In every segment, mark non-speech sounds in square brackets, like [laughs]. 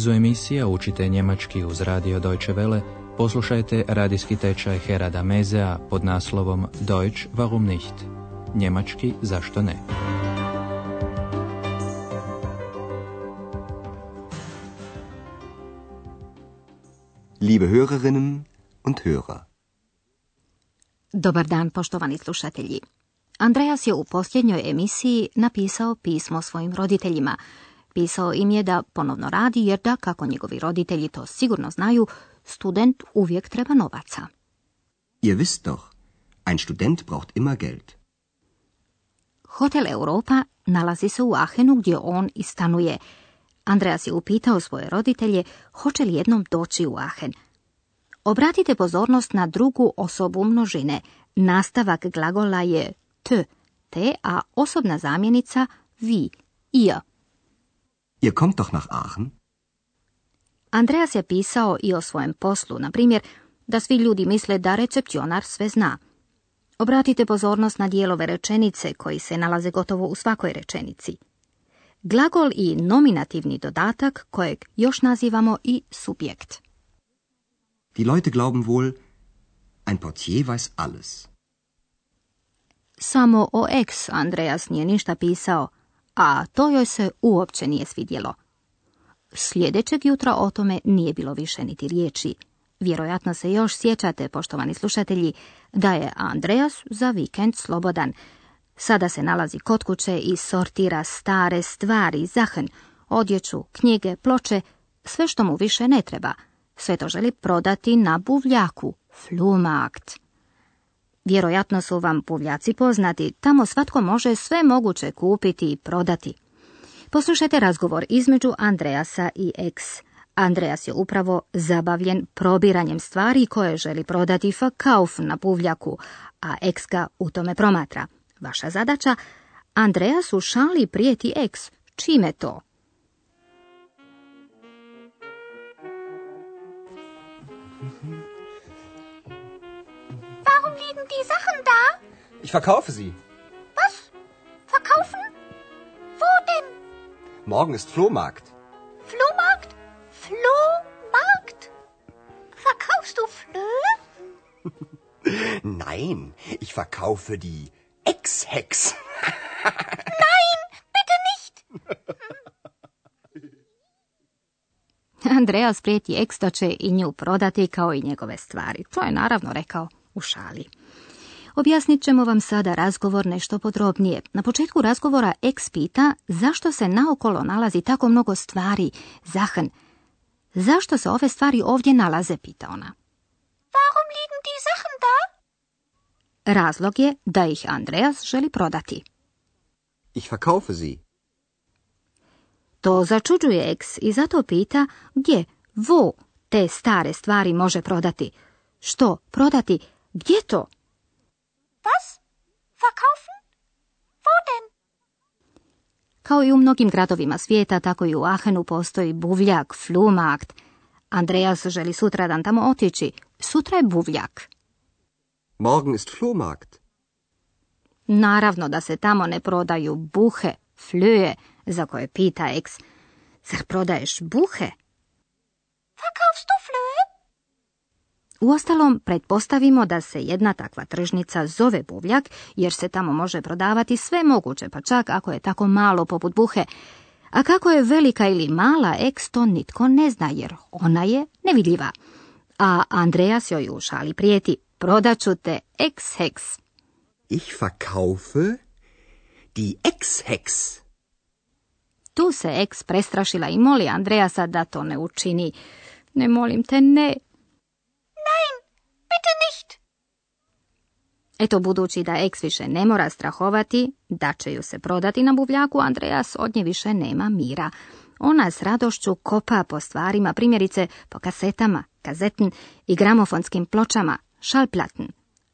nizu emisija učite njemački uz radio Deutsche Welle, poslušajte radijski tečaj Herada Mezea pod naslovom Deutsch warum nicht? Njemački zašto ne? Liebe Hörerinnen und Hörer. Dobar dan, poštovani slušatelji. Andreas je u posljednjoj emisiji napisao pismo svojim roditeljima. Pisao im je da ponovno radi jer da, kako njegovi roditelji to sigurno znaju, student uvijek treba novaca. Ihr wisst doch, ein Student braucht immer Geld. Hotel Europa nalazi se u Ahenu gdje on i stanuje. Andreas je upitao svoje roditelje hoće li jednom doći u Ahen. Obratite pozornost na drugu osobu množine. Nastavak glagola je t, te, a osobna zamjenica vi, ihr. Ihr kommt doch nach Aachen? Andreas je pisao i o svojem poslu, na primjer, da svi ljudi misle da recepcionar sve zna. Obratite pozornost na dijelove rečenice koji se nalaze gotovo u svakoj rečenici. Glagol i nominativni dodatak kojeg još nazivamo i subjekt. Die Leute glauben wohl, ein Portier weiß alles. Samo o ex Andreas nije ništa pisao, a to joj se uopće nije svidjelo. Sljedećeg jutra o tome nije bilo više niti riječi. Vjerojatno se još sjećate, poštovani slušatelji, da je Andreas za vikend slobodan. Sada se nalazi kod kuće i sortira stare stvari, zahn, odjeću, knjige, ploče, sve što mu više ne treba. Sve to želi prodati na buvljaku, flumakt. Vjerojatno su vam buvljaci poznati, tamo svatko može sve moguće kupiti i prodati. Poslušajte razgovor između Andreasa i ex. Andreas je upravo zabavljen probiranjem stvari koje želi prodati kauf na puvljaku, a ex ga u tome promatra. Vaša zadaća? Andreas u šali prijeti ex. Čime to? Warum liegen die Sachen da? Ich verkaufe sie. Was? Verkaufen? Wo denn? Morgen ist Flohmarkt. Flohmarkt? Flohmarkt? Verkaufst du Flöhe? [laughs] Nein, ich verkaufe die Ex-Hex. [laughs] Nein, bitte nicht. Andreas prijeti da će i nju prodati kao i njegove stvari. To je naravno rekao u šali. Objasnit ćemo vam sada razgovor nešto podrobnije. Na početku razgovora ex pita zašto se naokolo nalazi tako mnogo stvari, zahn. Zašto se ove stvari ovdje nalaze, pita ona. Warum liegen die Sachen da? Razlog je da ih Andreas želi prodati. Ich verkaufe sie. To začuđuje ex i zato pita gdje, vo, te stare stvari može prodati. Što, prodati, gdje to? Was? Verkaufen? Wo denn? Kao i u mnogim gradovima svijeta, tako i u Ahenu postoji buvljak, flumakt. Andreas želi sutradan tamo otići. Sutra je buvljak. Morgen ist Flohmarkt. Naravno da se tamo ne prodaju buhe, flöje, za koje pita ex. Zar prodaješ buhe? Verkaufst du Flöhe? Uostalom, pretpostavimo da se jedna takva tržnica zove buvljak, jer se tamo može prodavati sve moguće, pa čak ako je tako malo poput buhe. A kako je velika ili mala ex, to nitko ne zna, jer ona je nevidljiva. A Andreas joj u šali prijeti, prodaću te ex-hex. Ich verkaufe die Ex-Hex. Tu se ex prestrašila i moli Andreasa da to ne učini. Ne molim te, ne. Nein, bitte nicht. Eto, budući da ex više ne mora strahovati, da će ju se prodati na buvljaku, Andreas od nje više nema mira. Ona s radošću kopa po stvarima, primjerice po kasetama, kazetn i gramofonskim pločama, šalplatn.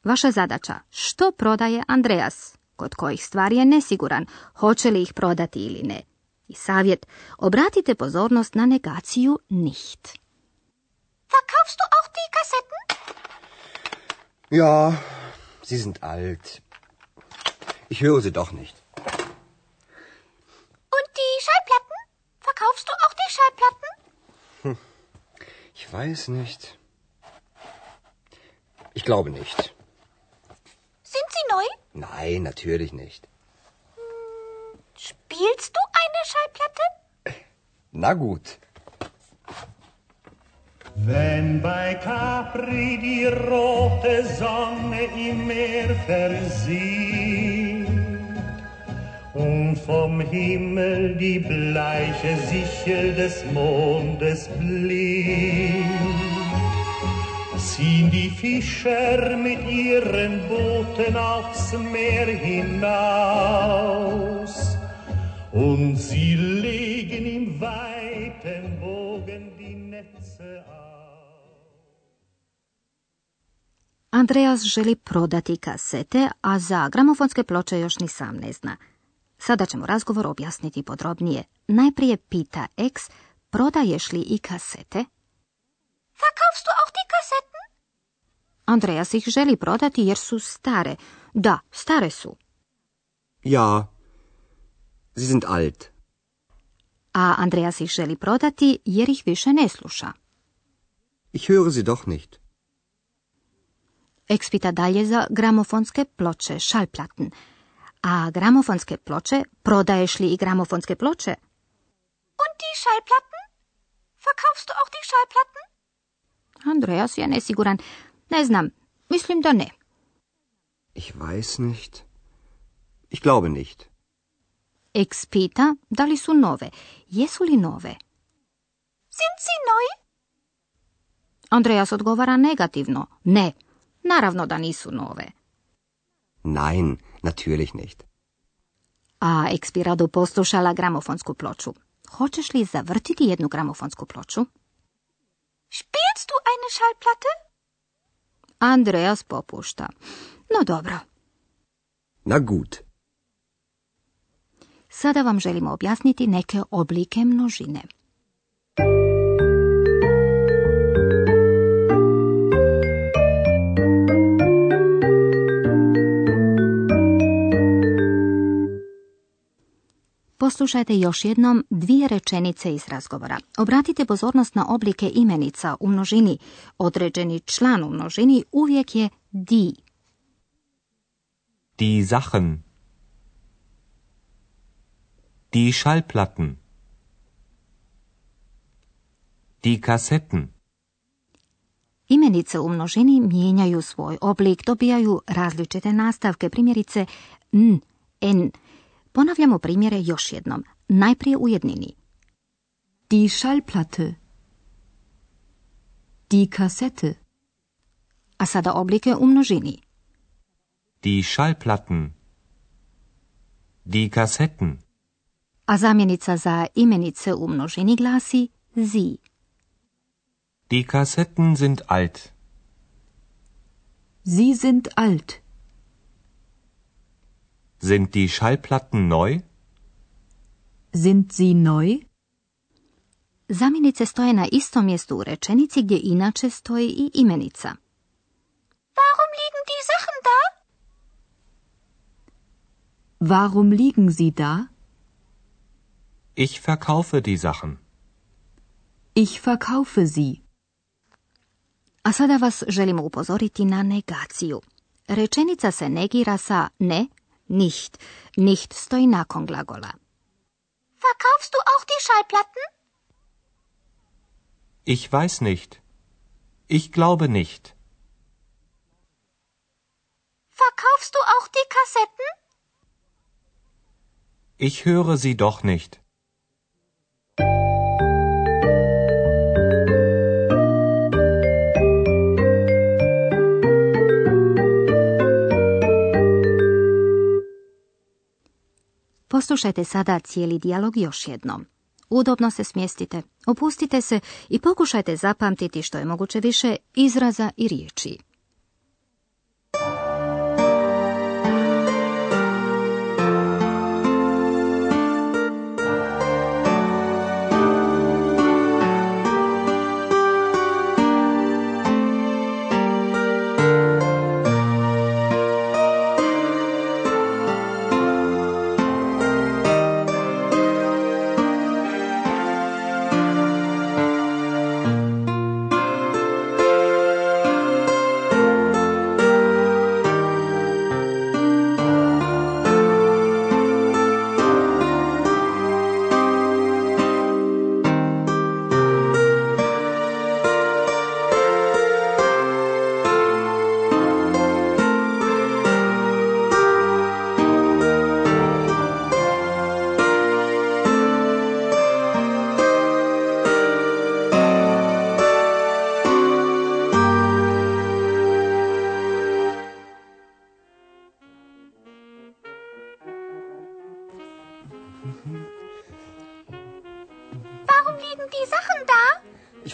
Vaša zadaća, što prodaje Andreas, kod kojih stvari je nesiguran, hoće li ih prodati ili ne. I savjet, obratite pozornost na negaciju nicht. Verkaufst du auch die Kassetten? Ja, sie sind alt. Ich höre sie doch nicht. Und die Schallplatten? Verkaufst du auch die Schallplatten? Ich weiß nicht. Ich glaube nicht. Sind sie neu? Nein, natürlich nicht. Spielst du eine Schallplatte? Na gut. Wenn bei Capri die rote Sonne im Meer versieht und vom Himmel die bleiche Sichel des Mondes blinkt, ziehen die Fischer mit ihren Booten aufs Meer hinaus und sie legen im weiten Bogen die Netze aus. Andreas želi prodati kasete, a za gramofonske ploče još ni sam ne zna. Sada ćemo razgovor objasniti podrobnije. Najprije pita X, prodaješ li i kasete? Verkaufst du auch die Kassetten? Andreas ih želi prodati jer su stare. Da, stare su. Ja. Sie sind alt. A Andreas ih želi prodati jer ih više ne sluša. Ich höre sie doch nicht. X pita dalje za gramofonske ploče, Schallplatten. A gramofonske ploče, prodaješ li i gramofonske ploče? Und die Schallplatten? Verkaufst du auch die Schallplatten? Andreas je nesiguran. Ne znam, mislim da ne. Ich weiß nicht. Ich glaube nicht. X pita da li su nove. Jesu li nove? Sind sie neu? Andreas odgovara negativno. Ne, naravno da nisu nove. Nein, natürlich nicht. A X bi rado poslušala gramofonsku ploču. Hoćeš li zavrtiti jednu gramofonsku ploču? Spielst du eine Schallplatte? Andreas popušta. No dobro, Na gut. sada vam želimo objasniti neke oblike množine. Poslušajte još jednom dvije rečenice iz razgovora. Obratite pozornost na oblike imenica u množini. Određeni član u množini uvijek je die. Die Sachen. Die Schallplatten. Die Kassetten. Imenice u množini mijenjaju svoj oblik, dobijaju različite nastavke, primjerice n, n. Ponavljamo primjere još jednom. Najprije u jednini. Die Schallplatte. Die Kassette. A sada oblike u množini. Die Schallplatten. Die Kassetten. A zamjenica za imenice u množini glasi sie. Die Kassetten sind alt. Sie sind alt. Sind die Schallplatten neu? Sind sie neu? Zamjenice stoje na istom mjestu u rečenici gdje inače stoji i imenica. Warum liegen die Sachen da? Warum liegen sie da? Ich verkaufe die Sachen. Ich verkaufe sie. A sada vas želimo upozoriti na negaciju. Rečenica se negira sa ne, nicht. Nicht stoji nakon glagola. Verkaufst du auch die Schallplatten? Ich weiß nicht. Ich glaube nicht. Verkaufst du auch die Kassetten? Ich höre sie doch nicht. Poslušajte sada cijeli dijalog još jednom. Udobno se smjestite, opustite se i pokušajte zapamtiti što je moguće više izraza i riječi.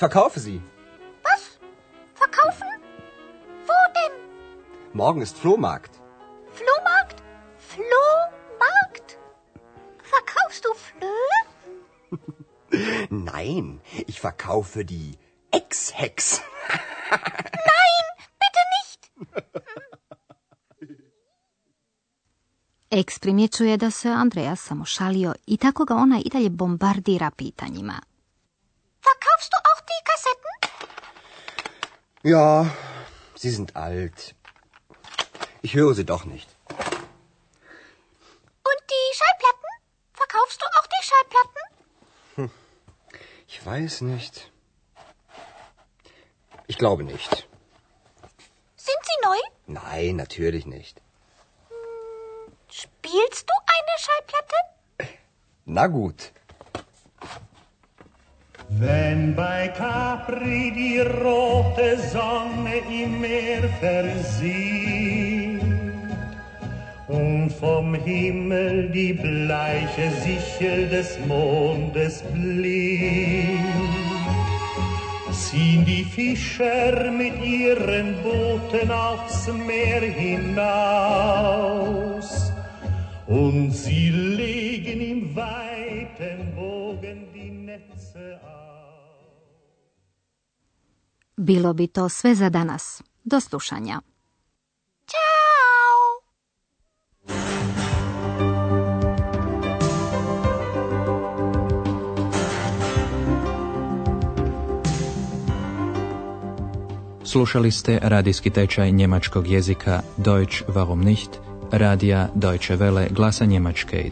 Verkaufe sie. Was? Verkaufen? Wo denn? Morgen ist Flohmarkt. Flohmarkt? Flohmarkt? Verkaufst du Flöhe? [laughs] Nein, ich verkaufe die Ex-Hex. [laughs] Nein, bitte nicht. Eks primjećuje da se Andreas samo šalio i tako ga ona i dalje bombardira pitanjima. Ja, sie sind alt. Ich höre sie doch nicht. Und die Schallplatten? Verkaufst du auch die Schallplatten? Ich weiß nicht. Ich glaube nicht. Sind sie neu? Nein, natürlich nicht. Spielst du eine Schallplatte? Na gut. Wenn bei Capri die rote Sonne im Meer versieht und vom Himmel die bleiche Sichel des Mondes blinkt, ziehen die Fischer mit ihren Booten aufs Meer hinaus und sie legen im weiten Bogen. Bilo bi to sve za danas. Do slušanja. Ciao. Slušali ste radijski tečaj njemačkog jezika Deutsch warum nicht, radija Deutsche Welle glasa Njemačke,